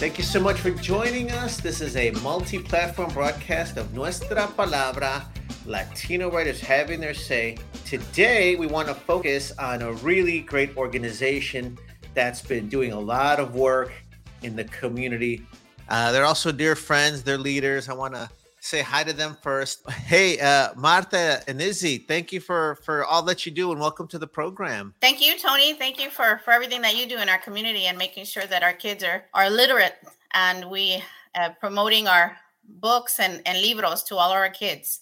Thank you so much for joining us. This is a multi platform broadcast of Nuestra Palabra, Latino writers having their say. Today, we want to focus on a really great organization that's been doing a lot of work in the community. Uh, they're also dear friends, they're leaders. I want to say hi to them first. Hey, uh, Marta and Izzy, thank you for for all that you do, and welcome to the program. Thank you, Tony. Thank you for for everything that you do in our community and making sure that our kids are are literate and we uh, promoting our books and and libros to all our kids.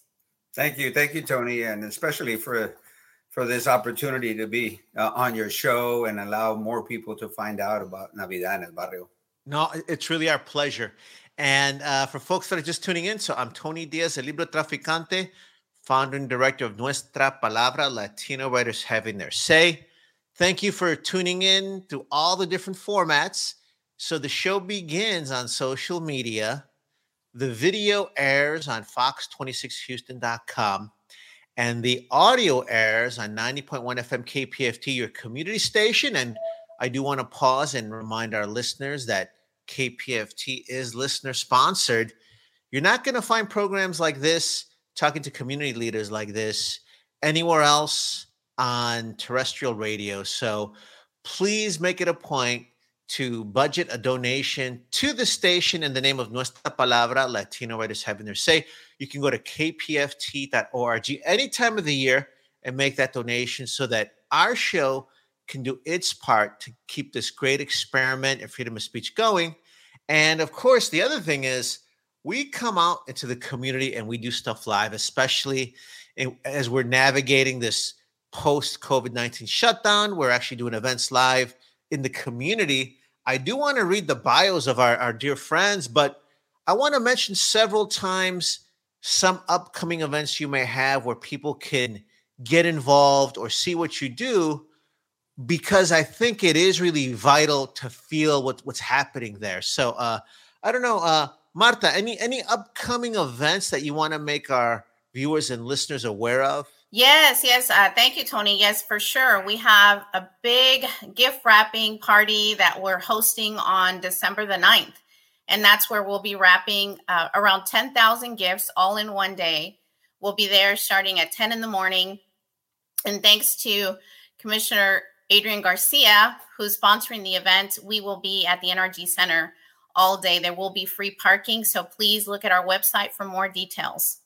Thank you, thank you, Tony, and especially for for this opportunity to be uh, on your show and allow more people to find out about Navidad en el Barrio. No, it's really our pleasure. And uh, for folks that are just tuning in, so I'm Tony Diaz, el libro traficante, founder and director of Nuestra Palabra, Latino writers having their say. Thank you for tuning in to all the different formats. So the show begins on social media. The video airs on fox26houston.com. And the audio airs on 90.1 FM KPFT, your community station. And I do want to pause and remind our listeners that KPFT is listener sponsored. You're not going to find programs like this, talking to community leaders like this, anywhere else on terrestrial radio. So please make it a point to budget a donation to the station in the name of Nuestra Palabra, Latino Writers Having Their Say. You can go to kpft.org any time of the year and make that donation so that our show can do its part to keep this great experiment and freedom of speech going. And of course, the other thing is we come out into the community and we do stuff live, especially as we're navigating this post COVID 19 shutdown. We're actually doing events live in the community. I do want to read the bios of our, our dear friends, but I want to mention several times some upcoming events you may have where people can get involved or see what you do because I think it is really vital to feel what, what's happening there. So uh, I don't know, uh, Marta, any any upcoming events that you want to make our viewers and listeners aware of? Yes, yes. Uh, thank you, Tony. Yes, for sure. We have a big gift wrapping party that we're hosting on December the 9th. And that's where we'll be wrapping uh, around 10,000 gifts all in one day. We'll be there starting at 10 in the morning. And thanks to Commissioner Adrian Garcia, who's sponsoring the event, we will be at the NRG Center all day. There will be free parking. So please look at our website for more details.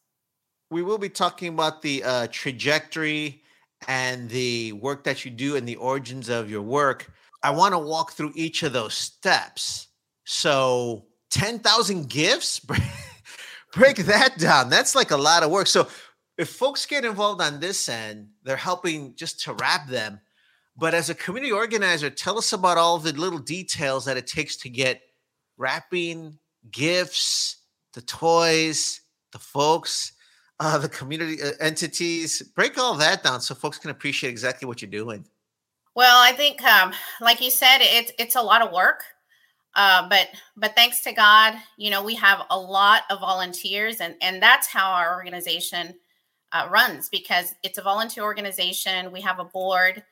We will be talking about the uh, trajectory and the work that you do and the origins of your work. I want to walk through each of those steps. So, 10,000 gifts, break that down. That's like a lot of work. So, if folks get involved on this end, they're helping just to wrap them but as a community organizer, tell us about all the little details that it takes to get wrapping, gifts, the toys, the folks, uh, the community uh, entities. Break all that down so folks can appreciate exactly what you're doing. Well, I think, um, like you said, it's it's a lot of work, uh, but but thanks to God, you know, we have a lot of volunteers, and and that's how our organization uh, runs because it's a volunteer organization. We have a board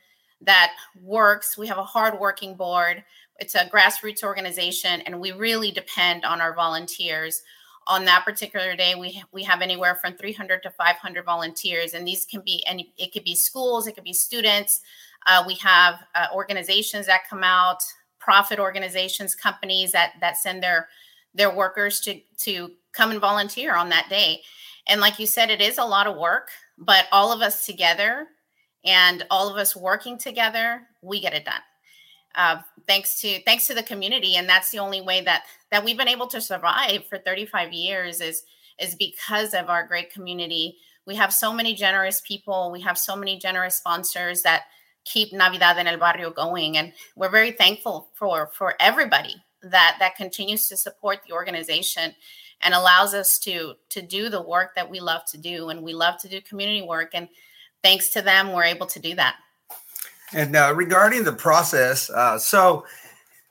that works. We have a hardworking board. It's a grassroots organization, and we really depend on our volunteers. On that particular day, we we have anywhere from 300 to 500 volunteers, and these can be any. It could be schools, it could be students. Uh, we have uh, organizations that come out, profit organizations, companies that that send their their workers to to come and volunteer on that day. And like you said, it is a lot of work, but all of us together and all of us working together, we get it done. Uh, thanks to thanks to the community, and that's the only way that that we've been able to survive for 35 years is is because of our great community. We have so many generous people. We have so many generous sponsors that keep Navidad en el Barrio going, and we're very thankful for for everybody that that continues to support the organization and allows us to to do the work that we love to do and we love to do community work and thanks to them we're able to do that. And uh, regarding the process uh, so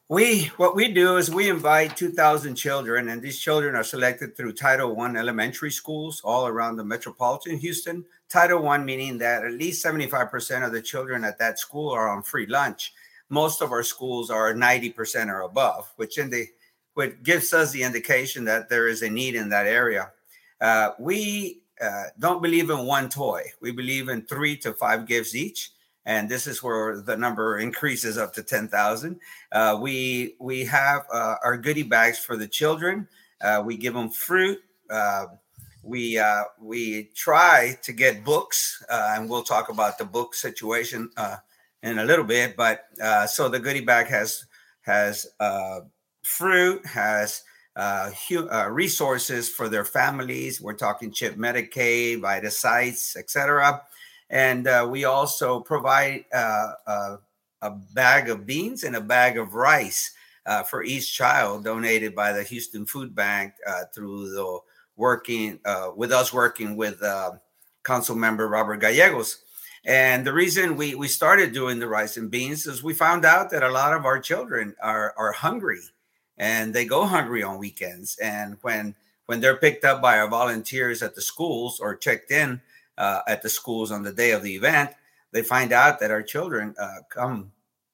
we what we do is we invite 2000 children and these children are selected through title one elementary schools all around the metropolitan houston. Title one meaning that at least 75% of the children at that school are on free lunch. Most of our schools are 90% or above which in the which gives us the indication that there is a need in that area. Uh, we uh, don't believe in one toy we believe in three to five gifts each and this is where the number increases up to 10,000. Uh, we we have uh, our goodie bags for the children. Uh, we give them fruit. Uh, we we try to get books, and we'll talk about the book situation in a little bit. But so the goodie bag has has fruit, has uh, uh, resources for their families. We're talking CHIP Medicaid, Vitasites, etc. And uh, we also provide uh, a bag of beans and a bag of rice uh, for each child donated by the Houston Food Bank uh, through the working with us working with Council Member Robert Gallegos. And the reason we, we started doing the rice and beans is we found out that a lot of our children are, are hungry and they go hungry on weekends. And when when they're picked up by our volunteers at the schools or checked in, uh, at the schools on the day of the event, they find out that our children uh, come,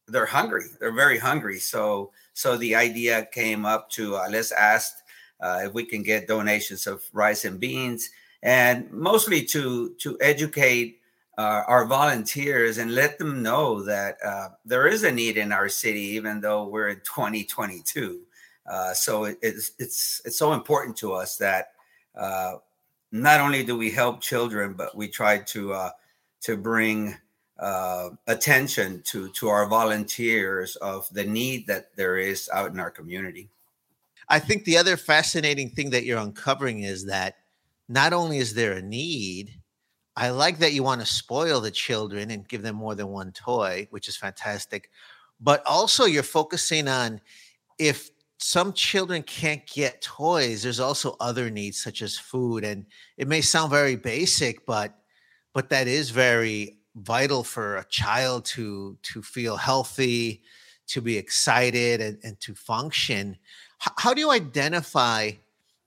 they're hungry. They're very hungry. So, so the idea came up to uh, let's ask uh, if we can get donations of rice and beans, and mostly to to educate uh, our volunteers and let them know that uh, there is a need in our city, even though we're in 2022. Uh, so it, it's it's it's so important to us that uh, not only do we help children, but we try to uh, to bring uh, attention to to our volunteers of the need that there is out in our community. I think the other fascinating thing that you're uncovering is that not only is there a need, I like that you want to spoil the children and give them more than one toy, which is fantastic. But also, you're focusing on if some children can't get toys there's also other needs such as food and it may sound very basic but but that is very vital for a child to to feel healthy to be excited and, and to function. H- how do you identify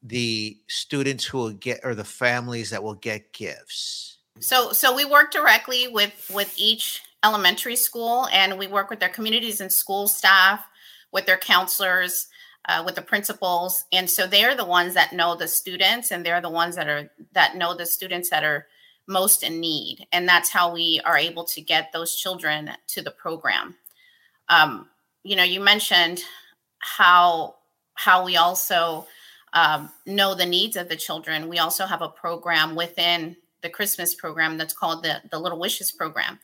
the students who will get or the families that will get gifts? So so we work directly with with each elementary school and we work with their communities and school staff with their counselors uh, with the principals. And so they're the ones that know the students and they're the ones that are that know the students that are most in need. And that's how we are able to get those children to the program. Um, you know you mentioned how how we also um, know the needs of the children. We also have a program within the christmas program that's called the, the little wishes program.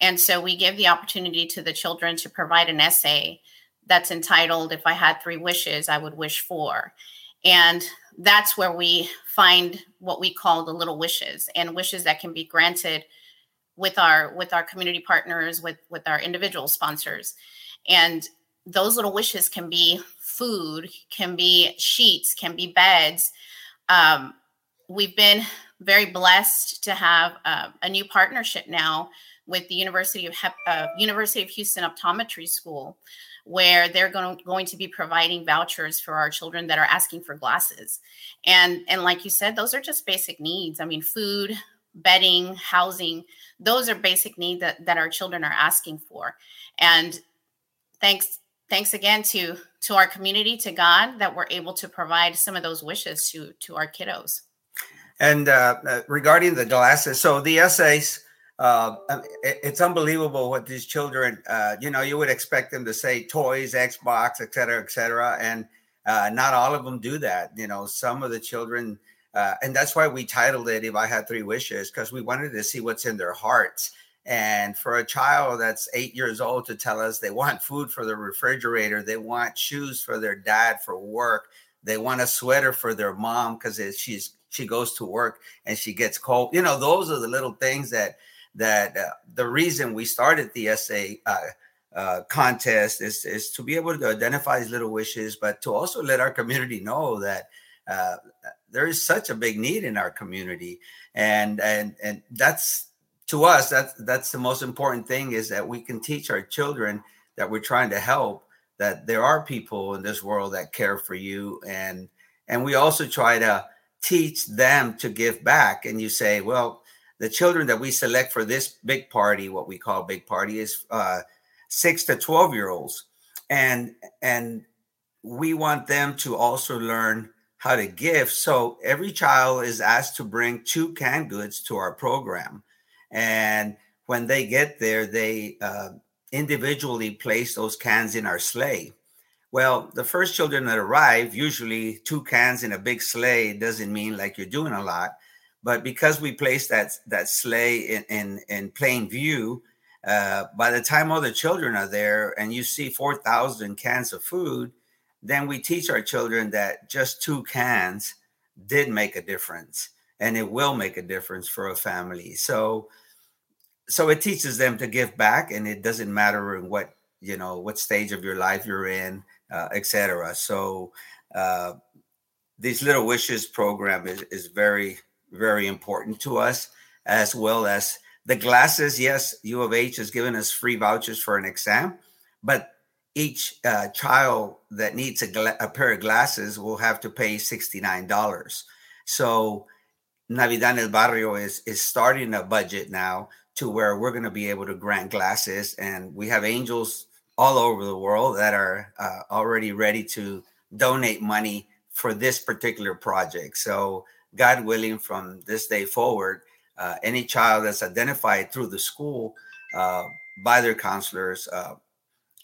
And so we give the opportunity to the children to provide an essay that's entitled if i had three wishes i would wish for and that's where we find what we call the little wishes and wishes that can be granted with our with our community partners with with our individual sponsors. And those little wishes can be food can be sheets can be beds. Um, we've been very blessed to have uh, a new partnership now with the university of uh, university of houston optometry school where they're going, going to be providing vouchers for our children that are asking for glasses. And and like you said, those are just basic needs. I mean, food, bedding, housing, those are basic needs that, that our children are asking for. And thanks thanks again to to our community, to God, that we're able to provide some of those wishes to to our kiddos. And uh, uh regarding the glasses, so the essays uh, it's unbelievable what these children, uh, you know, you would expect them to say toys, Xbox, et cetera, et cetera. And uh, not all of them do that. You know, some of the children, uh, and that's why we titled it If I Had Three Wishes, because we wanted to see what's in their hearts. And for a child that's eight years old to tell us they want food for the refrigerator, they want shoes for their dad for work, they want a sweater for their mom because she's she goes to work and she gets cold. You know, those are the little things that that uh, the reason we started the essay uh, uh, contest is, is to be able to identify these little wishes, but to also let our community know that uh, there is such a big need in our community, and and and that's to us that's that's the most important thing is that we can teach our children that we're trying to help that there are people in this world that care for you. And and we also try to teach them to give back. And you say well the children that we select for this big party what we call big party is uh, six to 12 year olds. And and we want them to also learn how to give. So every child is asked to bring two canned goods to our program. And when they get there they uh, individually place those cans in our sleigh. Well the first children that arrive usually two cans in a big sleigh doesn't mean like you're doing a lot but because we place that that sleigh in in, in plain view uh, by the time all the children are there and you see 4,000 cans of food, then we teach our children that just two cans did make a difference and it will make a difference for a family. So, so it teaches them to give back and it doesn't matter in what, you know, what stage of your life you're in, uh, etc. So, uh, these little wishes program is, is very, very important to us as well as the glasses, yes, U of H has given us free vouchers for an exam, but each uh, child that needs a, gla- a, pair of glasses will have to pay $69. So Navidad El Barrio is, is starting a budget now to where we're going to be able to grant glasses. And we have angels all over the world that are uh, already ready to donate money for this particular project. So, God willing, from this day forward, uh, any child that's identified through the school uh, by their counselors uh,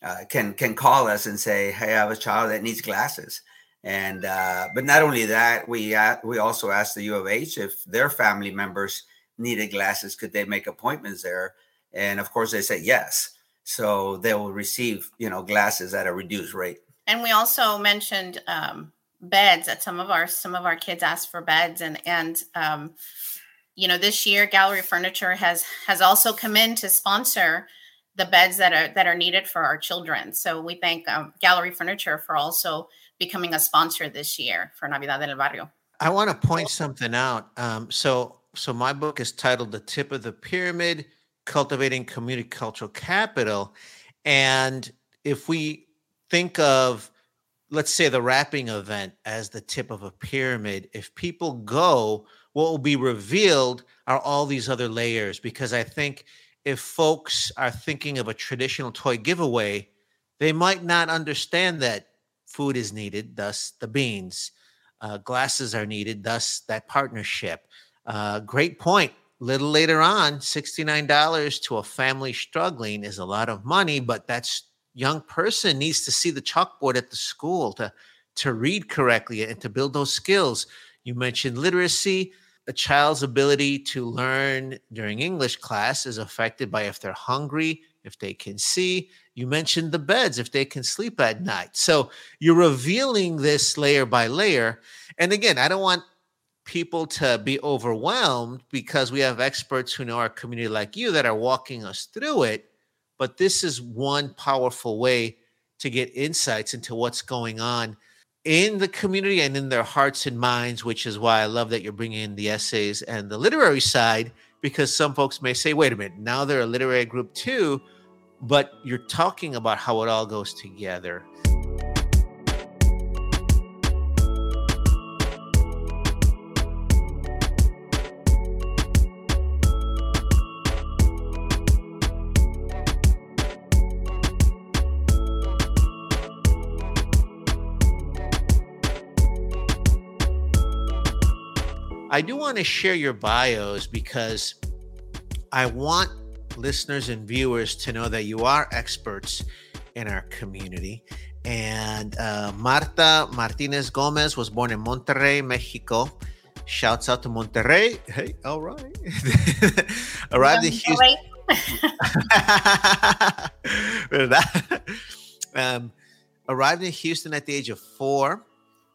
uh, can can call us and say, "Hey, I have a child that needs glasses." And uh, but not only that, we we also asked the U of H if their family members needed glasses, could they make appointments there? And of course, they said yes. So they will receive, you know, glasses at a reduced rate. And we also mentioned um, beds. at some of our some of our kids asked for beds, and and um, you know this year gallery furniture has has also come in to sponsor the beds that are that are needed for our children. So we thank um, gallery furniture for also becoming a sponsor this year for navidad del barrio. I want to point something out. Um, so so my book is titled the tip of the pyramid cultivating community cultural capital. And if we think of let's say the wrapping event as the tip of a pyramid if people go what will be revealed are all these other layers because I think if folks are thinking of a traditional toy giveaway, they might not understand that food is needed, thus the beans. Uh, glasses are needed, thus that partnership. Uh, great point. Little later on, $69 to a family struggling is a lot of money, but that's young person needs to see the chalkboard at the school to to read correctly and to build those skills. You mentioned literacy a child's ability to learn during English class is affected by if they're hungry, if they can see. You mentioned the beds, if they can sleep at night. So you're revealing this layer by layer. And again, I don't want people to be overwhelmed because we have experts who know our community like you that are walking us through it. But this is one powerful way to get insights into what's going on in the community and in their hearts and minds, which is why I love that you're bringing in the essays and the literary side, because some folks may say, wait a minute, now they're a literary group too, but you're talking about how it all goes together. I do want to share your bios because I want listeners and viewers to know that you are experts in our community. And uh, Marta Martinez Gomez was born in Monterrey, Mexico. Shouts out to Monterrey. Hey, all right. Arrived in Houston. um, arrived in Houston at the age of four.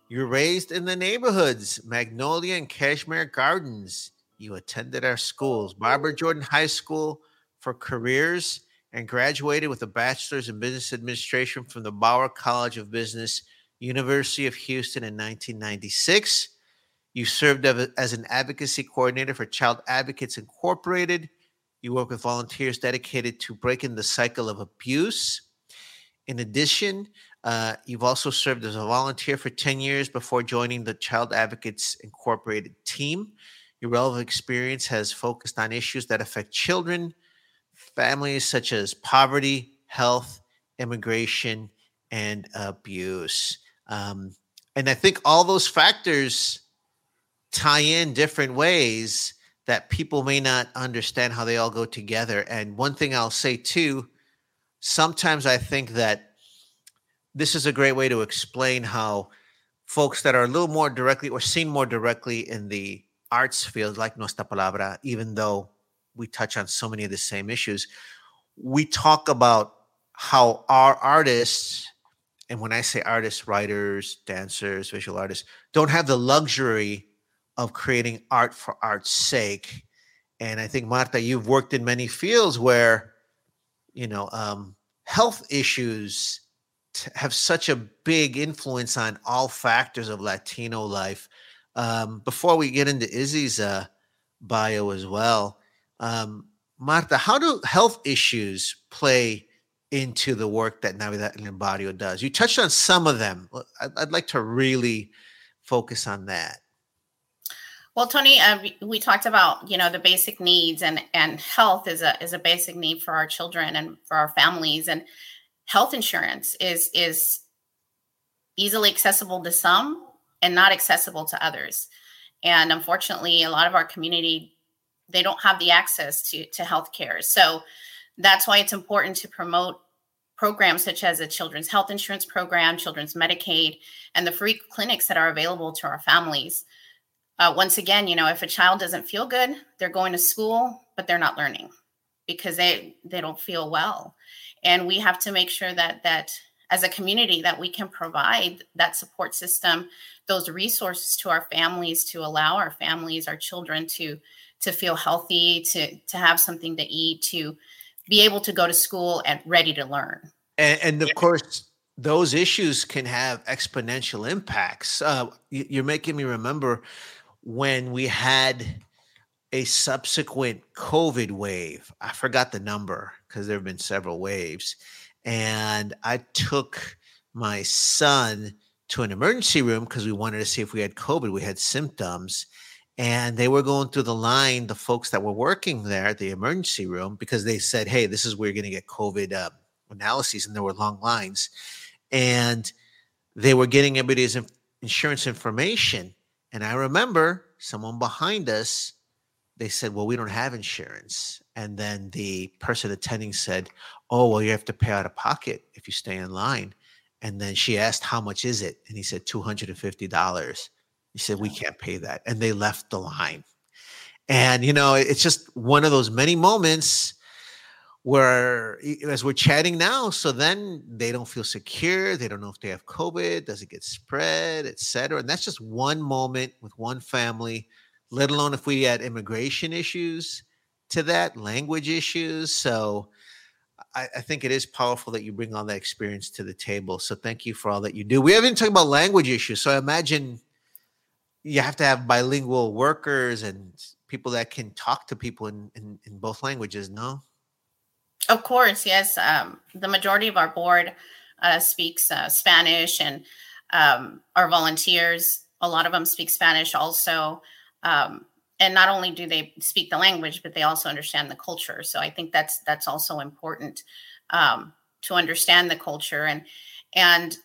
You're raised in the neighborhoods, Magnolia and Kashmere Gardens. You attended our schools, Barbara oh. Jordan High School for careers and graduated with a bachelor's in business administration from the Bauer College of Business, University of Houston in 1996. You served as an advocacy coordinator for Child Advocates Incorporated. You work with volunteers dedicated to breaking the cycle of abuse. In addition, uh, you've also served as a volunteer for 10 years before joining the Child Advocates Incorporated team. Your relevant experience has focused on issues that affect children, families such as poverty, health, immigration, and abuse. Um, and I think all those factors tie in different ways that people may not understand how they all go together. And one thing I'll say too, sometimes I think that this is a great way to explain how folks that are a little more directly or seen more directly in the arts field, like Nuestra Palabra, even though we touch on so many of the same issues, we talk about how our artists, and when I say artists, writers, dancers, visual artists, don't have the luxury of creating art for art's sake. And I think Marta, you've worked in many fields where, you know, um, health issues have such a big influence on all factors of Latino life. Um, before we get into Izzy's uh, bio as well, um, Marta, how do health issues play into the work that Navidad en el Barrio does? You touched on some of them. I'd, I'd like to really focus on that. Well, Tony, uh, we talked about you know the basic needs, and and health is a is a basic need for our children and for our families, and health insurance is is easily accessible to some and not accessible to others. And unfortunately a lot of our community they don't have the access to to health care so that's why it's important to promote programs such as a children's health insurance program children's medicaid and the free clinics that are available to our families. Uh, once again you know if a child doesn't feel good they're going to school but they're not learning because they they don't feel well and we have to make sure that that as a community that we can provide that support system those resources to our families to allow our families our children to to feel healthy to to have something to eat to be able to go to school and ready to learn. And, and of course those issues can have exponential impacts. Uh, you're making me remember when we had a subsequent COVID wave. I forgot the number because there have been several waves. And I took my son to an emergency room because we wanted to see if we had COVID. We had symptoms. And they were going through the line, the folks that were working there at the emergency room, because they said, hey, this is where you're going to get COVID uh, analyses. And there were long lines. And they were getting everybody's insurance information. And I remember someone behind us they said, Well, we don't have insurance. And then the person attending said, Oh, well, you have to pay out of pocket if you stay in line. And then she asked, How much is it? And he said, $250. He said, We can't pay that. And they left the line. And, you know, it's just one of those many moments where, as we're chatting now, so then they don't feel secure. They don't know if they have COVID, does it get spread, et cetera. And that's just one moment with one family let alone if we add immigration issues to that, language issues. So I, I, think it is powerful that you bring all that experience to the table. So thank you for all that you do. We haven't talked about language issues. So I imagine you have to have bilingual workers and people that can talk to people in, in, in both languages, no? Of course, yes. Um, the majority of our board uh, speaks uh, Spanish, and um, our volunteers, a lot of them speak Spanish also. Um, and not only do they speak the language, but they also understand the culture. So I think that's that's also important um, to understand the culture and and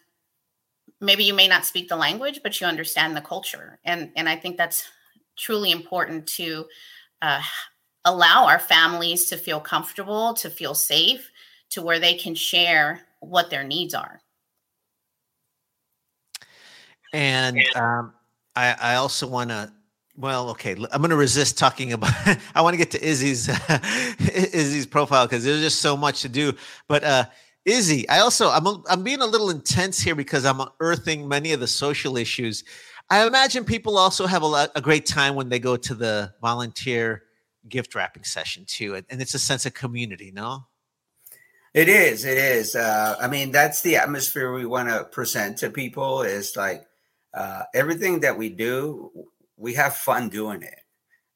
maybe you may not speak the language, but you understand the culture. And and I think that's truly important to uh, allow our families to feel comfortable, to feel safe, to where they can share what their needs are. And um, I, I also want to well, okay. I'm going to resist talking about. I want to get to Izzy's Izzy's profile because there's just so much to do. But uh, Izzy, I also I'm I'm being a little intense here because I'm unearthing many of the social issues. I imagine people also have a, lot, a great time when they go to the volunteer gift wrapping session too, and, and it's a sense of community, no? It is. It is. Uh, I mean, that's the atmosphere we want to present to people. Is like uh, everything that we do, we have fun doing it,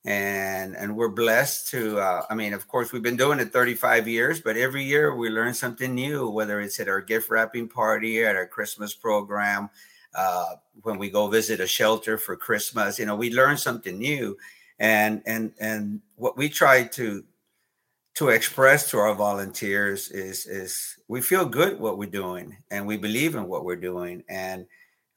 and and we're blessed to. Uh, I mean, of course, we've been doing it 35 years, but every year we learn something new. Whether it's at our gift wrapping party, at our Christmas program, uh, when we go visit a shelter for Christmas, you know, we learn something new, and and and what we try to to express to our volunteers is is we feel good what we're doing and we believe in what we're doing and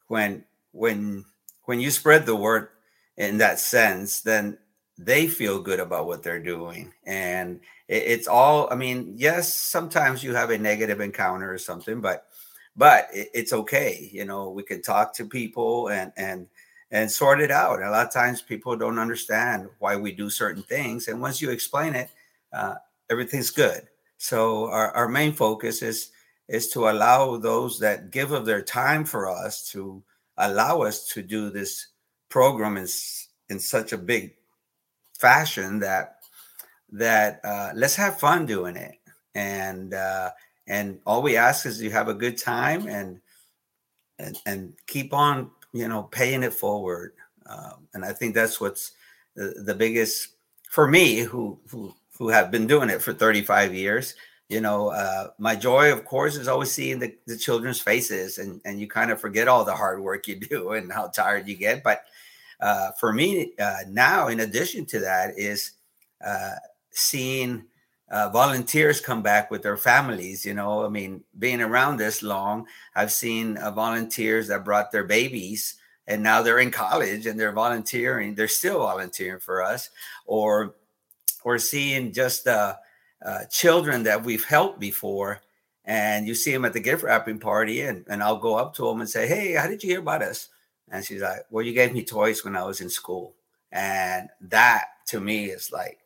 when when when you spread the word in that sense then they feel good about what they're doing and it, it's all i mean yes sometimes you have a negative encounter or something but but it, it's okay you know we can talk to people and and and sort it out a lot of times people don't understand why we do certain things and once you explain it uh, everything's good. So our, our main focus is is to allow those that give of their time for us to allow us to do this program in, in such a big fashion that that uh, let's have fun doing it. And uh, and all we ask is you have a good time and and and keep on you know paying it forward. Um, and i think that's what's the, the biggest for me who who who have been doing it for 35 years you know uh, my joy of course is always seeing the, the children's faces and, and you kind of forget all the hard work you do and how tired you get. But uh, for me uh, now in addition to that is uh, seeing uh, volunteers come back with their families you know i mean being around this long i've seen uh, volunteers that brought their babies and now they're in college and they're volunteering they're still volunteering for us or we're seeing just uh, children that we've helped before, and you see them at the gift wrapping party, and, and I'll go up to them and say, "Hey, how did you hear about us?" And she's like, "Well, you gave me toys when I was in school," and that to me is like,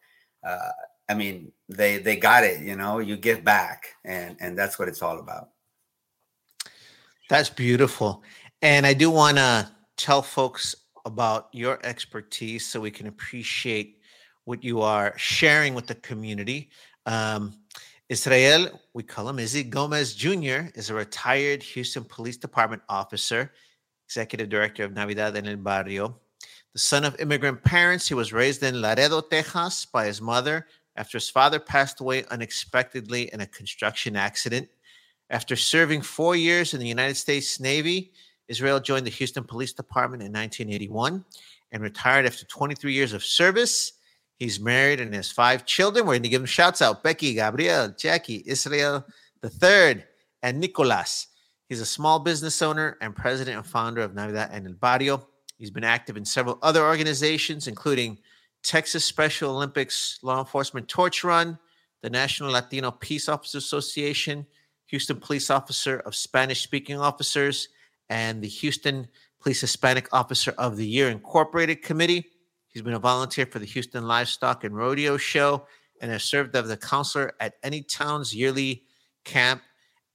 uh, I mean, they they got it. You know, you give back, and and that's what it's all about. That's beautiful, and I do want to tell folks about your expertise so we can appreciate what you are sharing with the community. Um, Israel, we call him Izzy Gomez Jr., is a retired Houston Police Department officer, executive director of Navidad en el Barrio. The son of immigrant parents, he was raised in Laredo, Texas by his mother after his father passed away unexpectedly in a construction accident. After serving four years in the United States Navy, Israel joined the Houston Police Department in 1981 and retired after 23 years of service. He's married and has five children. We're going to give him shouts out Becky, Gabriel, Jackie, Israel the third, and Nicolas. He's a small business owner and president and founder of Navidad en el Barrio. He's been active in several other organizations, including Texas Special Olympics Law Enforcement Torch Run, the National Latino Peace Officers Association, Houston Police Officer of Spanish Speaking Officers, and the Houston Police Hispanic Officer of the Year Incorporated Committee. He's been a volunteer for the Houston Livestock and Rodeo Show and has served as a counselor at Anytown's yearly camp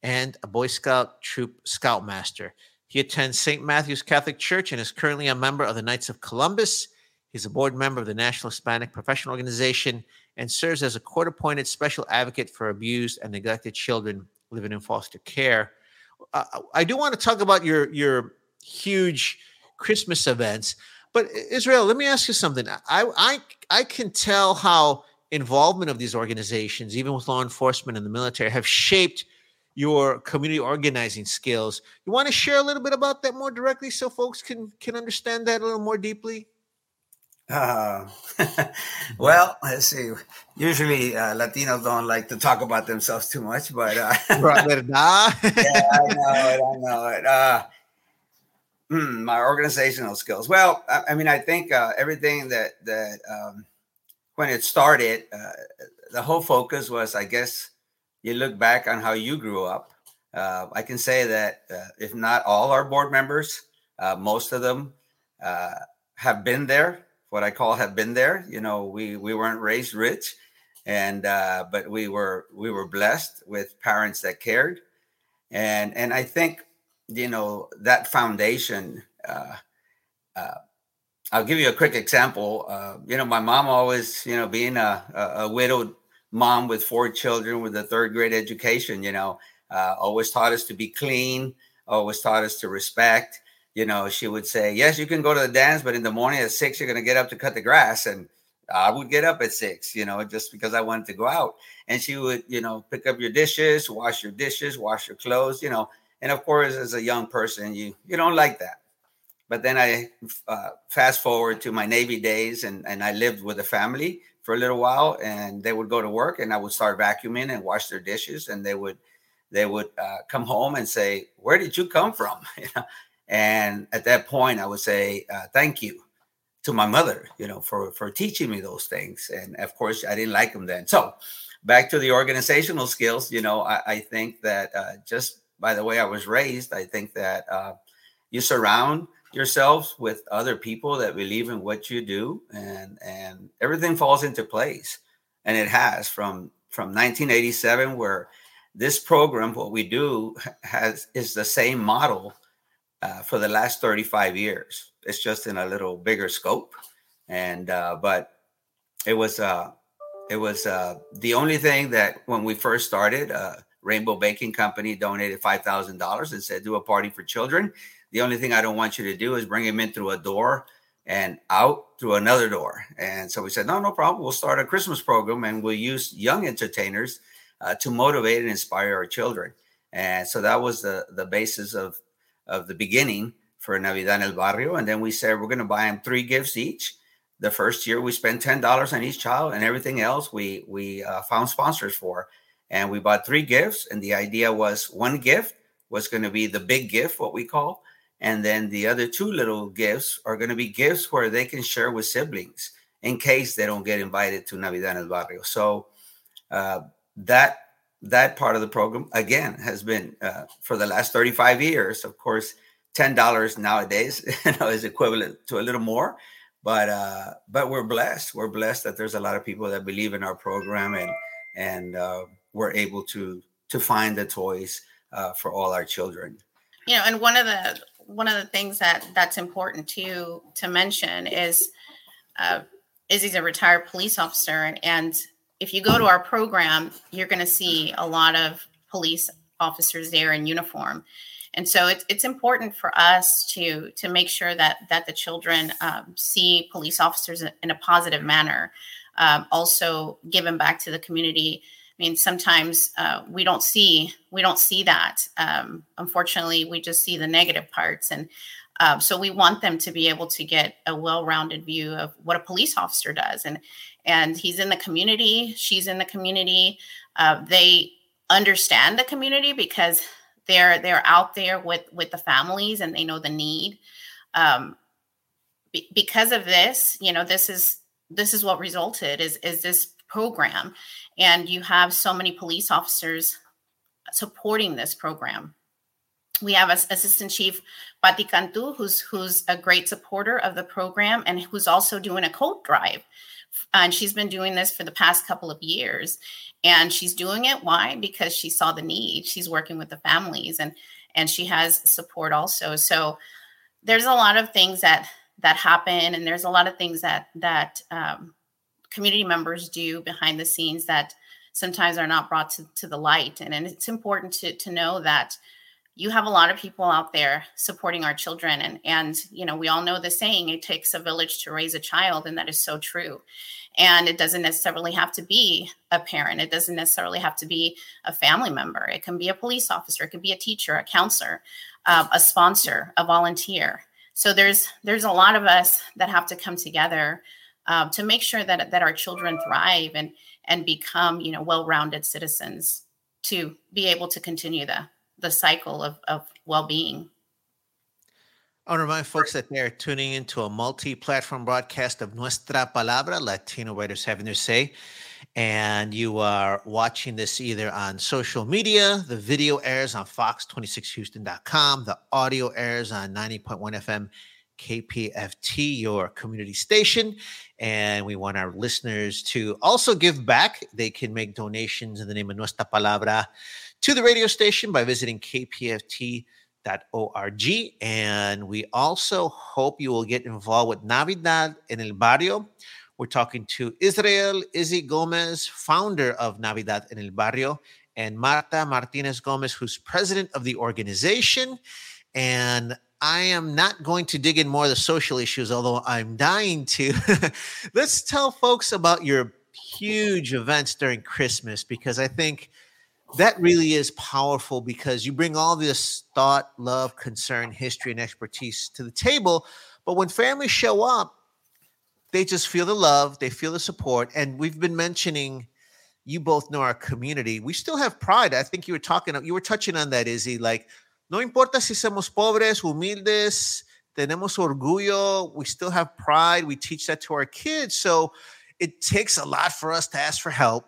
and a Boy Scout troop scoutmaster. He attends St. Matthew's Catholic Church and is currently a member of the Knights of Columbus. He's a board member of the National Hispanic Professional Organization and serves as a court appointed special advocate for abused and neglected children living in foster care. Uh, I do want to talk about your your huge Christmas events. But Israel, let me ask you something. I I I can tell how involvement of these organizations, even with law enforcement and the military, have shaped your community organizing skills. You want to share a little bit about that more directly so folks can can understand that a little more deeply? Uh, well, let's see. Usually, uh, Latinos don't like to talk about themselves too much, but uh, yeah, I know it. I know it. Uh, Hmm, my organizational skills. Well, I, I mean, I think uh, everything that that um, when it started, uh, the whole focus was, I guess, you look back on how you grew up. Uh, I can say that uh, if not all our board members, uh, most of them uh, have been there. What I call have been there. You know, we we weren't raised rich, and but we were we were blessed with parents that cared, and and I think you know that foundation uh, uh, i'll give you a quick example uh, you know my mom always you know being a, a widowed mom with four children with a third grade education, you know, uh, always taught us to be clean, always taught us to respect. You know, she would say, Yes, you can go to the dance, but in the morning at six, you're going to get up to cut the grass. And I would get up at six, you know, just because I wanted to go out. And she would, you know, pick up your dishes, wash your dishes, wash your clothes, you know. And of course, as a young person, you you don't like that. But then I uh, fast forward to my Navy days, and and I lived with a family for a little while, and they would go to work, and I would start vacuuming and wash their dishes, and they would they would uh, come home and say, "Where did you come from?" and at that point, I would say, uh, "Thank you." to my mother, you know, for for teaching me those things. And of course, I didn't like them then. So back to the organizational skills, you know, I, I think that uh, just by the way I was raised, I think that uh, you surround yourselves with other people that believe in what you do, and and everything falls into place. And it has from from 1987, where this program, what we do, has is the same model uh, for the last 35 years. It's just in a little bigger scope, and uh, but it was uh, it was uh, the only thing that when we first started, uh, Rainbow Baking Company donated five thousand dollars and said, "Do a party for children." The only thing I don't want you to do is bring them in through a door and out through another door. And so we said, "No, no problem. We'll start a Christmas program and we'll use young entertainers uh, to motivate and inspire our children." And so that was the the basis of of the beginning for Navidad en el Barrio. And then we said we're going to buy them three gifts each. The first year we spent ten dollars on each child, and everything else we we uh, found sponsors for. And we bought three gifts, and the idea was one gift was going to be the big gift, what we call, and then the other two little gifts are going to be gifts where they can share with siblings in case they don't get invited to Navidad en el Barrio. So uh, that that part of the program again has been uh, for the last 35 years of course $10 nowadays you know, is equivalent to a little more. But uh, but we're blessed. We're blessed that there's a lot of people that believe in our program and and uh, we're able to to find the toys uh, for all our children. You know and one of the one of the things that that's important to to mention is uh, Izzy's a retired police officer and, and if you go to our program, you're going to see a lot of police officers there in uniform. And so it's, it's important for us to to make sure that that the children um, see police officers in a positive manner. Um, also, giving back to the community. I mean, sometimes uh, we don't see we don't see that. Um, unfortunately, we just see the negative parts, and um, so we want them to be able to get a well-rounded view of what a police officer does, and and he's in the community she's in the community. Uh, they understand the community because they're they're out there with with the families and they know the need. Um, be, because of this you know this is this is what resulted is is this program and you have so many police officers supporting this program. We have assistant chief Pati Cantu, who's who's a great supporter of the program and who's also doing a coat drive. And she's been doing this for the past couple of years and she's doing it why? Because she saw the need. She's working with the families and and she has support also. So there's a lot of things that that happen and there's a lot of things that that um, community members do behind the scenes that sometimes are not brought to, to the light. And, and it's important to, to know that you have a lot of people out there supporting our children. And and you know we all know the saying it takes a village to raise a child and that is so true. And it doesn't necessarily have to be a parent. It doesn't necessarily have to be a family member. It can be a police officer. It could be a teacher a counselor uh, a sponsor a volunteer. So there's there's a lot of us that have to come together uh, to make sure that that our children thrive and and become you know well-rounded citizens to be able to continue the the cycle of, of well-being I want to remind folks that they're tuning into a multi-platform broadcast of Nuestra Palabra, Latino writers having their say. And you are watching this either on social media. The video airs on fox26houston.com. The audio airs on 90.1 FM KPFT, your community station. And we want our listeners to also give back. They can make donations in the name of Nuestra Palabra to the radio station by visiting kpft.org. And we also hope you will get involved with Navidad en el Barrio, We're talking to Israel Izzy Gomez, founder of Navidad en el Barrio, and Marta Martinez Gomez, who's president of the organization. And I am not going to dig in more of the social issues, although I'm dying to. Let's tell folks about your huge events during Christmas because I think that really is powerful because you bring all this thought, love, concern, history, and expertise to the table. But when families show up, they just feel the love, they feel the support. And we've been mentioning, you both know our community. We still have pride. I think you were talking, you were touching on that, Izzy. Like, no importa si somos pobres, humildes, tenemos orgullo, we still have pride. We teach that to our kids. So it takes a lot for us to ask for help.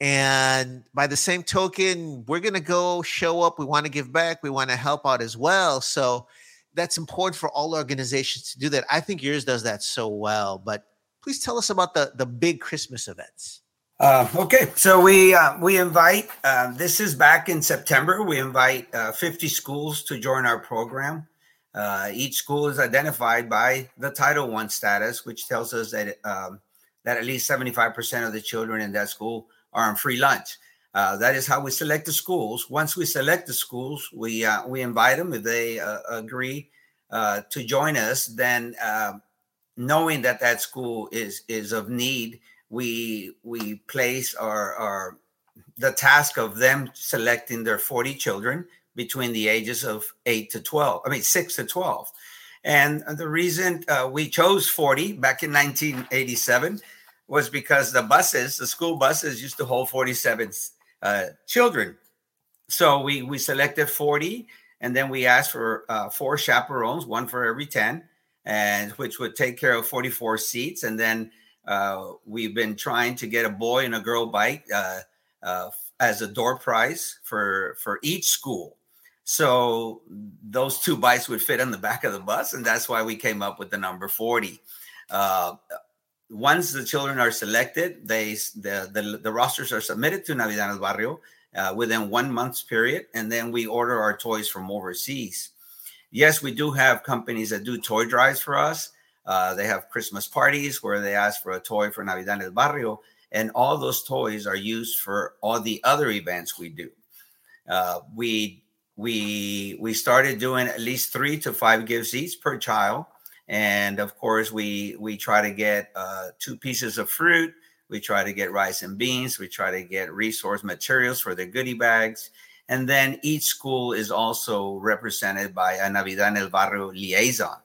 And by the same token, we're going to go show up. We want to give back. We want to help out as well. So that's important for all organizations to do that. I think yours does that so well. But please tell us about the, the big Christmas events. Uh, okay, so we uh, we invite. Uh, this is back in September. We invite uh, 50 schools to join our program. Uh, each school is identified by the Title One status, which tells us that um, that at least 75% of the children in that school are on free lunch. Uh, that is how we select the schools. Once we select the schools, we we invite them if they agree to join us. Then, knowing that that school is is of need we we place our, our the task of them selecting their 40 children between the ages of 8 to 12 i mean 6 to 12 and the reason uh, we chose 40 back in 1987 was because the buses the school buses used to hold 47 uh, children. So we we selected 40 and then we asked for uh, four chaperones one for every 10 and which would take care of 44 seats and then uh, we've been trying to get a boy and a girl bike uh, uh, as a door prize for for each school. So those two bikes would fit on the back of the bus, and that's why we came up with the number forty. Uh, once the children are selected, they the, the, the rosters are submitted to Navidad el Barrio within one month's period, and then we order our toys from overseas. Yes, we do have companies that do toy drives for us. Uh, they have Christmas parties where they ask for a toy for Navidad en el Barrio, and all those toys are used for all the other events we do. Uh, we we we started doing at least three to five gifts each per child, and of course we we try to get uh, two pieces of fruit. We try to get rice and beans. We try to get resource materials for the goodie bags. And then each school is also represented by a Navidad en el Barrio liaison.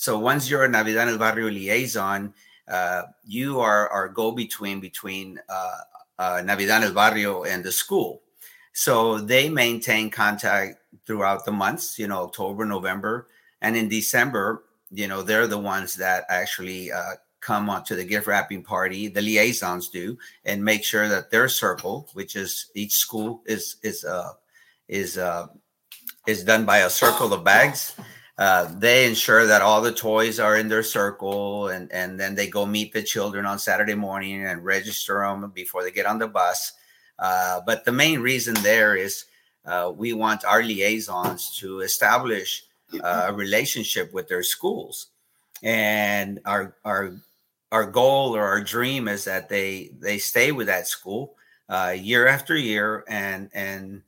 So once you're a Navidad el Barrio liaison, uh, you are our go-between between uh, uh, Navidad el Barrio and the school. So they maintain contact throughout the months, you know, October, November, and in December, you know, they're the ones that actually uh, come on to the gift wrapping party. The liaisons do, and make sure that their circle, which is each school, is is uh, is uh, is done by a circle of bags uh, they ensure that all the toys are in their circle and, and then they go meet the children on Saturday morning and register them before they get on the bus. Uh, but the main reason there is uh, we want our liaisons to establish uh, a relationship with their schools. And our, our, our goal or our dream is that they, they stay with that school uh, year after year and, and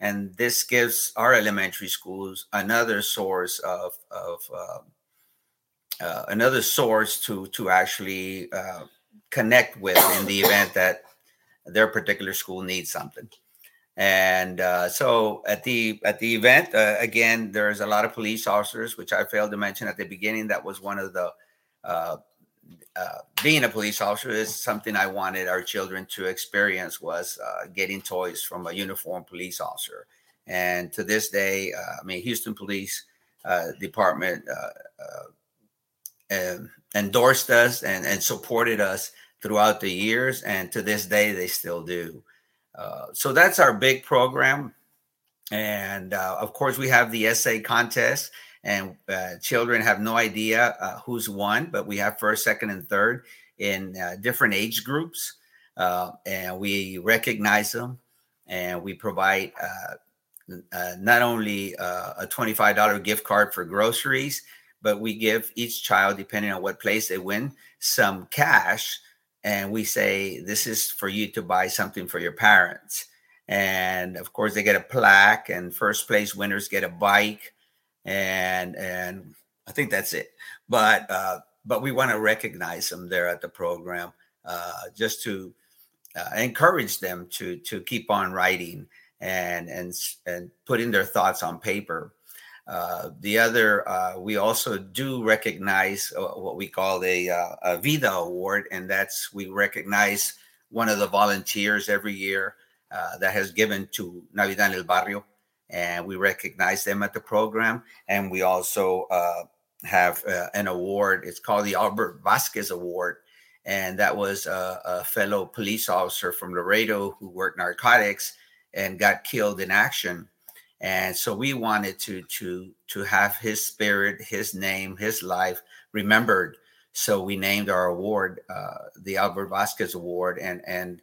and this gives our elementary schools another source of of uh, uh, another source to to actually uh, connect with in the event that their particular school needs something. And uh, so at the at the event, uh, again, there's a lot of police officers, which I failed to mention at the beginning. That was one of the uh, uh, being a police officer is something I wanted our children to experience was uh, getting toys from a uniformed police officer. And to this day, uh, I mean, Houston Police uh, Department uh, endorsed us and, and supported us throughout the years. And to this day, they still do. so that's our big program. And of course, we have the essay contest and uh, children have no idea uh, who's won, but we have first, second, and third in uh, different age groups, uh, and we recognize them, and we provide uh, uh, not only a twenty-five dollar gift card for groceries, but we give each child, depending on what place they win, some cash. And we say, this is for you to buy something for your parents. And of course, they get a plaque, and first place winners get a bike. And, and I think that's it. But, uh, but we want to recognize them there at the program uh, just to uh, encourage them to, to keep on writing and, and, and putting their thoughts on paper uh, the other, uh, we also do recognize uh, what we call a, uh, a, Vida Award, and that's we recognize one of the volunteers every year uh, that has given to Navidad en el Barrio, and we recognize them at the program. And we also have an award. It's called the Albert Vasquez Award, and that was a, a fellow police officer from Laredo who worked narcotics and got killed in action and so we wanted to to to have his spirit his name his life remembered so we named our award uh, the albert vasquez award and and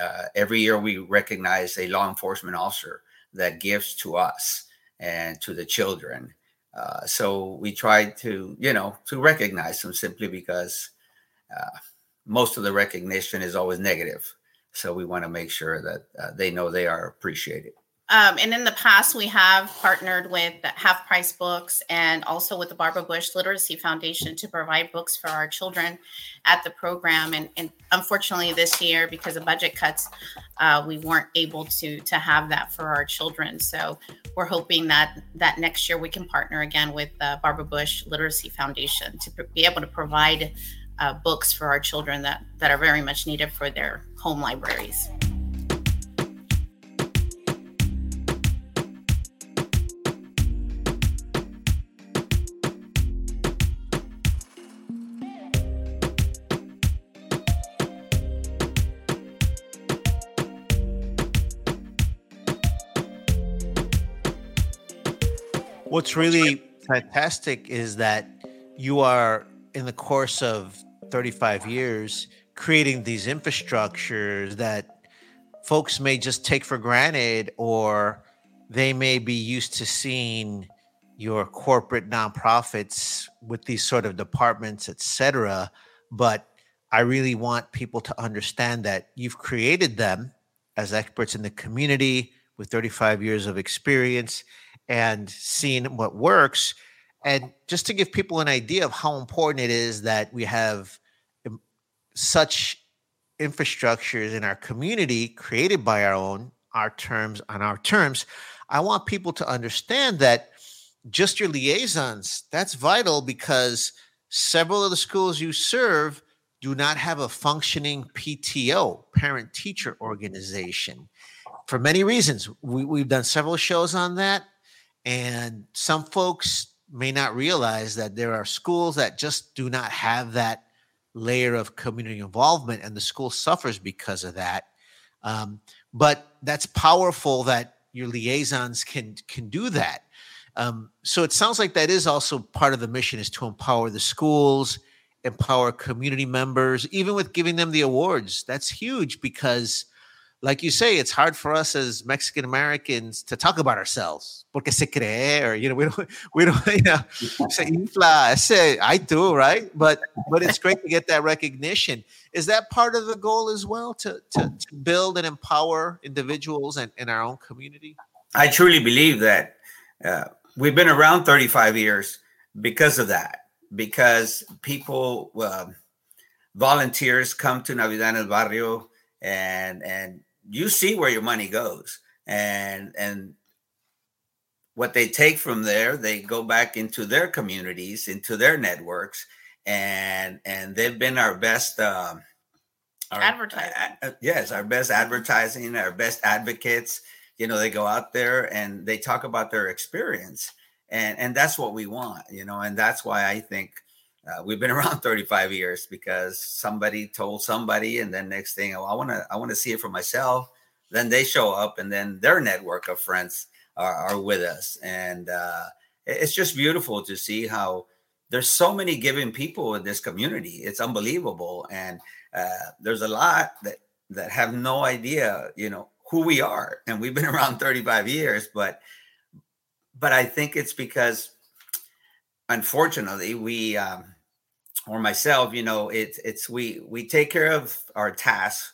uh, every year we recognize a law enforcement officer that gives to us and to the children. Uh, so we tried to you know to recognize them simply because uh, most of the recognition is always negative. So we want to make sure that uh, they know they are appreciated um, and in the past, we have partnered with Half Price Books and also with the Barbara Bush Literacy Foundation to provide books for our children at the program. And, and unfortunately, this year, because of budget cuts, uh, we weren't able to to have that for our children. So we're hoping that that next year we can partner again with uh, Barbara Bush Literacy Foundation to be able to provide uh, books for our children that that are very much needed for their home libraries. What's really fantastic is that you are, in the course of 35 years, creating these infrastructures that folks may just take for granted or they may be used to seeing your corporate nonprofits with these sort of departments etc but i really want people to understand that you've created them as experts in the community with 35 years of experience and seeing what works. And just to give people an idea of how important it is that we have um, such infrastructures in our community created by our own, our terms, on our terms, I want people to understand that just your liaisons, that's vital because several of the schools you serve do not have a functioning PTO, parent teacher organization, for many reasons. We, have done several shows on that. And some folks may not realize that there are schools that just do not have that layer of community involvement, and the school suffers because of that. Um, but that's powerful that your liaisons can can do that. Um, so it sounds like that is also part of the mission is to empower the schools, empower community members, even with giving them the awards. That's huge because like you say, it's hard for us as Mexican Americans to talk about ourselves. Porque se cree, or you know, we don't, we don't, you know, say infla. I say I do, right? But but it's great to get that recognition. Is that part of the goal as well to to, to build and empower individuals and in our own community? I truly believe that uh, we've been around 35 years because of that. Because people, uh, volunteers come to Navidad en el Barrio and and you see where your money goes and and what they take from there they go back into their communities into their networks and and they've been our best um our, advertising. uh, uh, yes our best advertising our best advocates. You know they go out there and they talk about their experience and and that's what we want you know and that's why i think uh, we've been around 35 years because somebody told somebody and then next thing oh, i want to i want to see it for myself. Then they show up and then their network of friends are, are with us. And uh, it's just beautiful to see how there's so many giving people in this community. It's unbelievable. And uh, there's a lot that that have no idea you know who we are. And we've been around 35 years but but i think it's because unfortunately, we um, or myself, you know, it's it's we we take care of our tasks,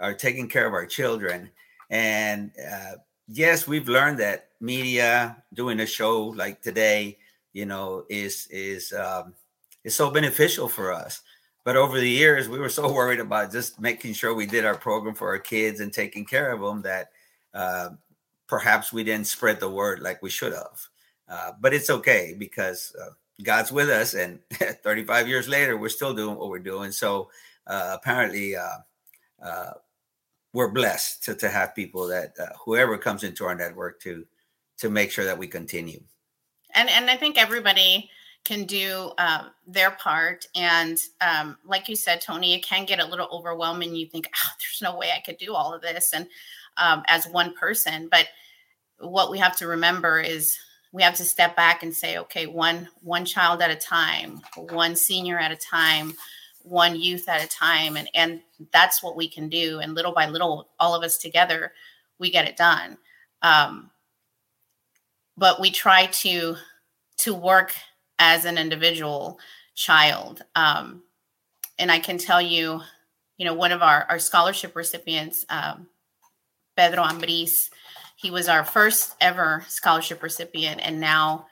are taking care of our children, and uh, yes, we've learned that media doing a show like today, you know, is is um, is so beneficial for us. But over the years, we were so worried about just making sure we did our program for our kids and taking care of them that uh, perhaps we didn't spread the word like we should have. Uh, but it's okay because uh, God's with us, and 35 years later, we're still doing what we're doing. So uh, apparently, uh, uh, we're blessed to, to have people that uh, whoever comes into our network to to make sure that we continue. And and I think everybody can do um, their part. And um, like you said, Tony, it can get a little overwhelming. You think, oh, there's no way I could do all of this, and um, as one person. But what we have to remember is we have to step back and say okay one one child at a time one senior at a time one youth at a time and and that's what we can do. And little by little all of us together we get it done. Um, but we try to to work as an individual child. Um, and i can tell you you know one of our our scholarship recipients um, pedro ambris he was our first ever scholarship recipient, and now,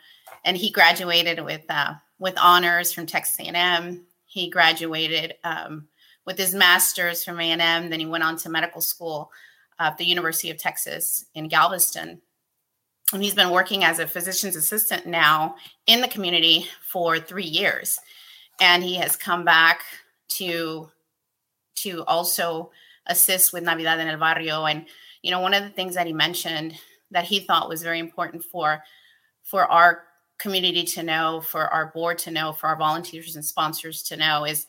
and he graduated with uh, with honors from Texas A&M. He graduated um, with his master's from A&M. Then he went on to medical school at the University of Texas in Galveston. And he's been working as a physician's assistant now in the community for three years. And he has come back to to also assist with Navidad en el Barrio and you know one of the things that he mentioned that he thought was very important for for our community to know for our board to know for our volunteers and sponsors to know is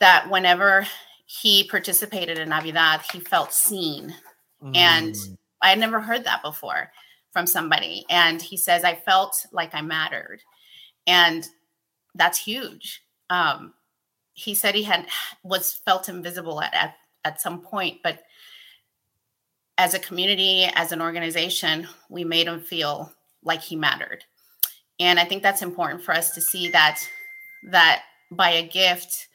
that whenever he participated in navidad he felt seen. Mm. and i had never heard that before from somebody. And he says i felt like i mattered. And that's huge. Um, he said he had was felt invisible at, at at some point but as a community, as an organization, we made him feel like he mattered. And I think that's important for us to see that that by a gift,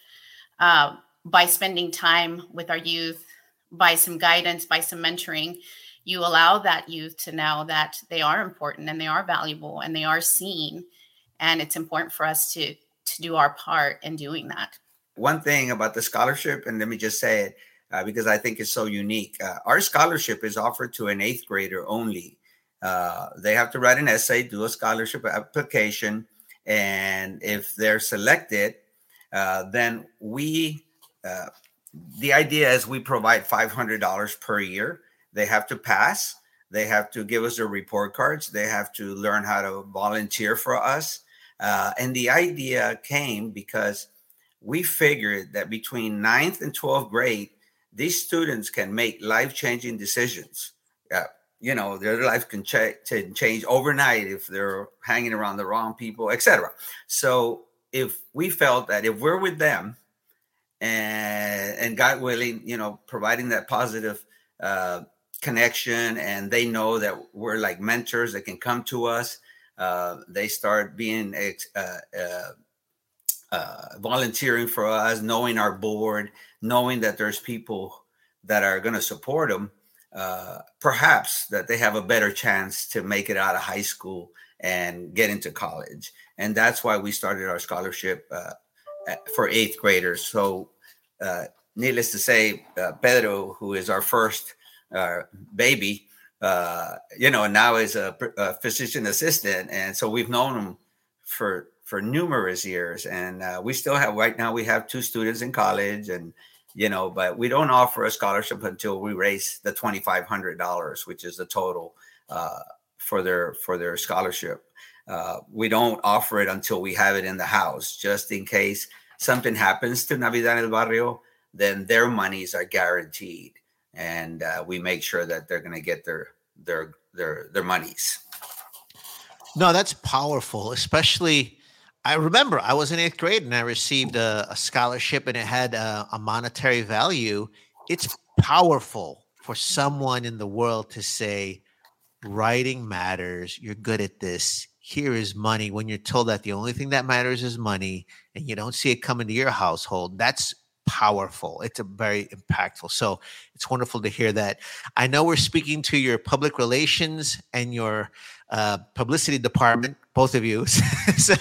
uh, by spending time with our youth, by some guidance, by some mentoring, you allow that youth to know that they are important and they are valuable and they are seen. And it's important for us to to do our part in doing that. One thing about the scholarship, and let me just say it, uh, because I think it's so unique. Uh, our scholarship is offered to an eighth grader only. Uh, they have to write an essay, do a scholarship application, and if they're selected, uh, then we, uh, the idea is we provide $500 per year. They have to pass. They have to give us their report cards. They have to learn how to volunteer for us. Uh, and the idea came because we figured that between ninth and 12th grade, these students can make life-changing decisions. Uh, you know, their life can ch- change overnight if they're hanging around the wrong people, etc. So if we felt that if we're with them and and God willing, you know, providing that positive uh, connection, and they know that we're like mentors that can come to us, uh, they start being uh, uh, uh, volunteering for us, knowing our board, knowing that there's people that are going to support them, uh, perhaps that they have a better chance to make it out of high school and get into college. And that's why we started our scholarship uh, for eighth graders. So, uh, needless to say, uh, Pedro, who is our first uh, baby, uh, you know, now is a, a, physician assistant, and so we've known him for for numerous years, and uh, we still have right now we have two students in college, and you know, but we don't offer a scholarship until we raise the twenty five hundred dollars, which is the total uh, for their for their scholarship. Uh, we don't offer it until we have it in the house, just in case something happens to Navidad el Barrio. Then their monies are guaranteed, and uh, we make sure that they're going to get their their their their monies. No, that's powerful, especially I remember I was in eighth grade and I received a, a scholarship and it had a, a, monetary value. It's powerful for someone in the world to say, writing matters. You're good at this. here is money when you're told that the only thing that matters is money and you don't see it coming to your household that's powerful it's a very impactful so it's wonderful to hear that i know we're speaking to your public relations and your uh, publicity department both of you so,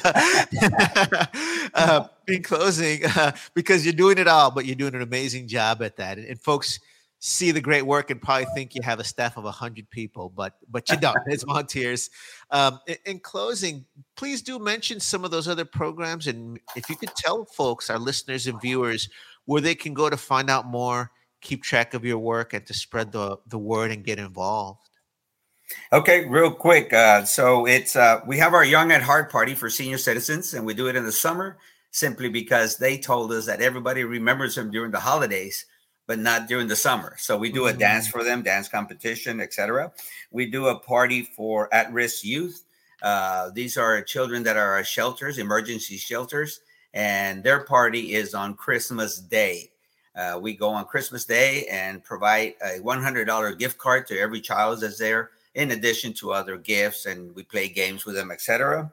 uh, in closing uh, because you're doing it all but you're doing an amazing job at that. And, and folks see the great work and probably think you have a staff of 100 people but but you don't. It's volunteers. Um, in, in, closing please do mention some of those other programs. And if you could tell folks our listeners and viewers where they can go to find out more keep track of your work and to spread the the word and get involved okay real quick uh, so it's uh, we have our young at heart party for senior citizens and we do it in the summer simply because they told us that everybody remembers them during the holidays but not during the summer. So we do a dance for them, dance competition, etc. We do a party for at-risk youth. Uh, these are children that are shelters, emergency shelters, and their party is on Christmas Day. Uh, we go on Christmas Day and provide a $100 gift card to every child that's there, in addition to other gifts, and we play games with them, etc.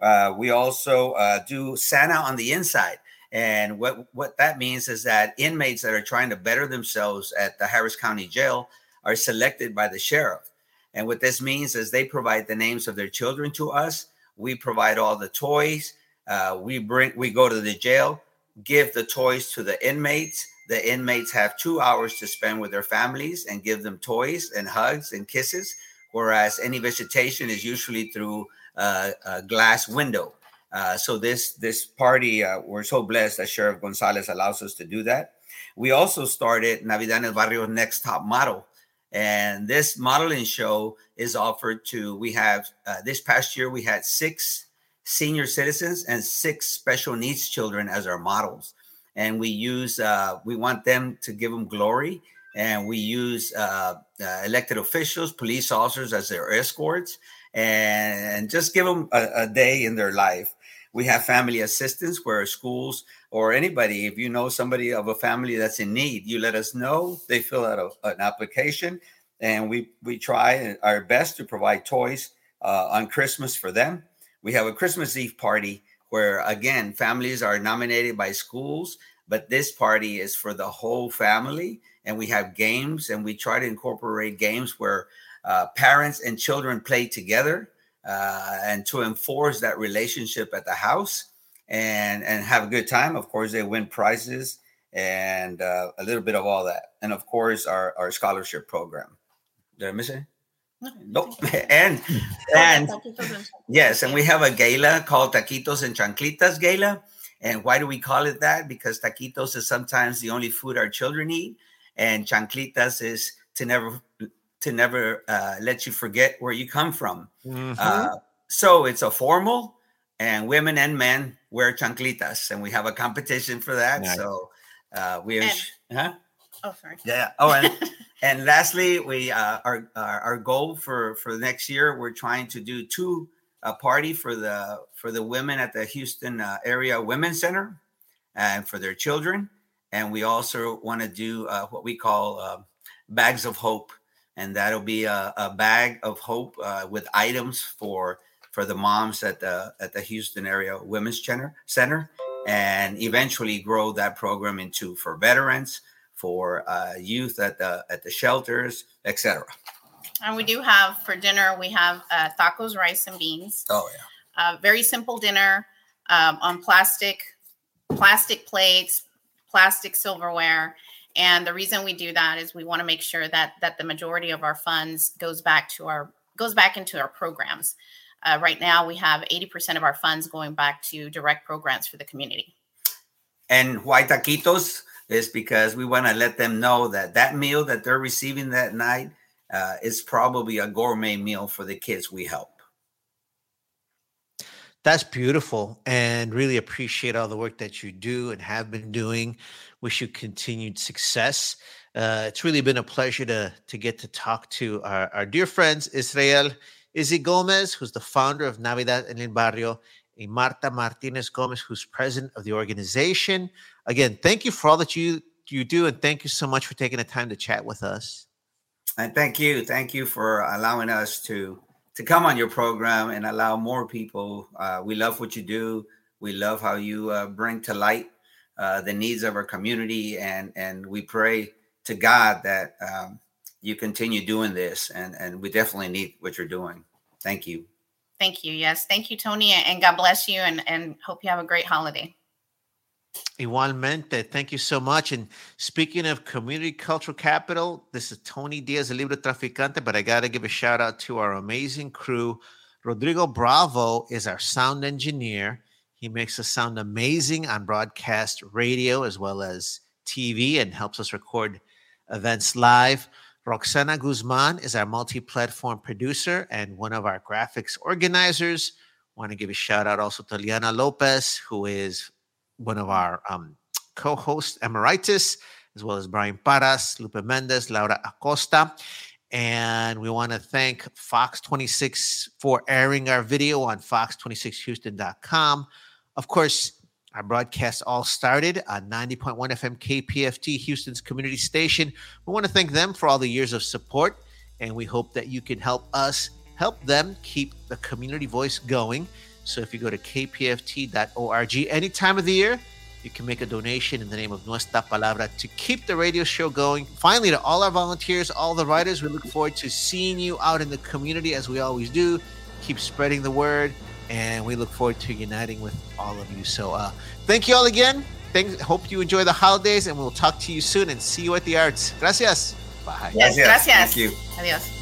Uh, we also uh, do Santa on the inside. And what, what that means is that inmates that are trying to better themselves at the Harris County Jail are selected by the sheriff. And what this means is they provide the names of their children to us. We provide all the toys. Uh, we bring we go to the jail, give the toys to the inmates. The inmates have two hours to spend with their families and give them toys and hugs and kisses. Whereas any visitation is usually through uh, a glass window. Uh, so this this party, uh, we're so blessed that Sheriff Gonzalez allows us to do that. We also started Navidad en el Barrio Next Top Model, and this modeling show is offered to. We have this past year we had six senior citizens and six special needs children as our models, and we use uh, we want them to give them glory, and we use uh, elected officials, police officers as their escorts, and just give them a, a day in their life we have family assistance where schools or anybody, if you know somebody of a family that's in need, you let us know. They fill out a, an application, and we we try our best to provide toys uh, on Christmas for them. We have a Christmas Eve party where again families are nominated by schools, but this party is for the whole family, and we have games, and we try to incorporate games where uh, parents and children play together uh, and to enforce that relationship at the house and and have a good time. Of course, they win prizes and uh, a little bit of all that, and of course, our our scholarship program. Did I miss it? Nope. and and yes, and we have a gala called Taquitos and Chanclitas Gala. And why do we call it that? Because taquitos is sometimes the only food our children eat, and chanclitas is to never to never uh, let you forget where you come from. Mm-hmm. Uh, so it's a formal, and women and men wear chanclitas, and we have a competition for that. Nice. So uh, we, and, huh? Oh, sorry. Yeah. Oh, and and lastly, we uh, our, our, our goal for for the next year, we're trying to do two a party for the for the women at the Houston uh, area Women's Center, and for their children, and we also want to do uh, what we call uh, bags of hope and that'll be a, a bag of hope uh, with items for for the moms at the at the Houston area Women's Center Center, and eventually grow that program into for veterans, for uh, youth at the at the shelters, etc. And we do have for dinner we have uh, tacos, rice, and beans. Oh yeah, uh, very simple dinner um, on plastic plastic plates, plastic silverware and the reason we do that is we want to make sure that that the majority of our funds goes back to our goes back into our programs. Uh, right now, we have 80% of our funds going back to direct programs for the community. And why taquitos is because we want to let them know that that meal that they're receiving that night uh, is probably a gourmet meal for the kids we help. That's beautiful and really appreciate all the work that you do and have been doing. Wish you continued success. Uh, it's really been a pleasure to, to get to talk to our, our dear friends, Israel Izzy Gomez, who's the founder of Navidad en el Barrio, and Marta Martinez Gomez, who's president of the organization. Again, thank you for all that you, you do, and thank you so much for taking the time to chat with us. And thank you. Thank you for allowing us to to come on your program and allow more people. Uh, we love what you do. We love how you uh, bring to light uh, the needs of our community, and and we pray to God that um, you continue doing this, and and we definitely need what you're doing. Thank you. Thank you. Yes, thank you, Tony, and God bless you, and and hope you have a great holiday. Igualmente, thank you so much. And speaking of community cultural capital, this is Tony Diaz, the Libro Traficante, but I got to give a shout out to our amazing crew. Rodrigo Bravo is our sound engineer. He makes us sound amazing on broadcast radio as well as TV and helps us record events live. Roxana Guzman is our multi platform producer and one of our graphics organizers. Want to give a shout out also to Liana Lopez, who is one of our um, co hosts, Emeritus, as well as Brian Paras, Lupe Mendez, Laura Acosta. And we want to thank Fox 26 for airing our video on fox26houston.com. Of course, our broadcast all started on 90.1 FM KPFT, Houston's community station. We want to thank them for all the years of support, and we hope that you can help us help them keep the community voice going. So if you go to kpft.org any time of the year, you can make a donation in the name of Nuestra Palabra to keep the radio show going. Finally, to all our volunteers, all the writers, we look forward to seeing you out in the community as we always do. Keep spreading the word, and we look forward to uniting with all of you. So, uh, thank you all again. Thanks. Hope you enjoy the holidays, and we'll talk to you soon and see you at the arts. Gracias. Bye. Yes, gracias. Thank you. Adios.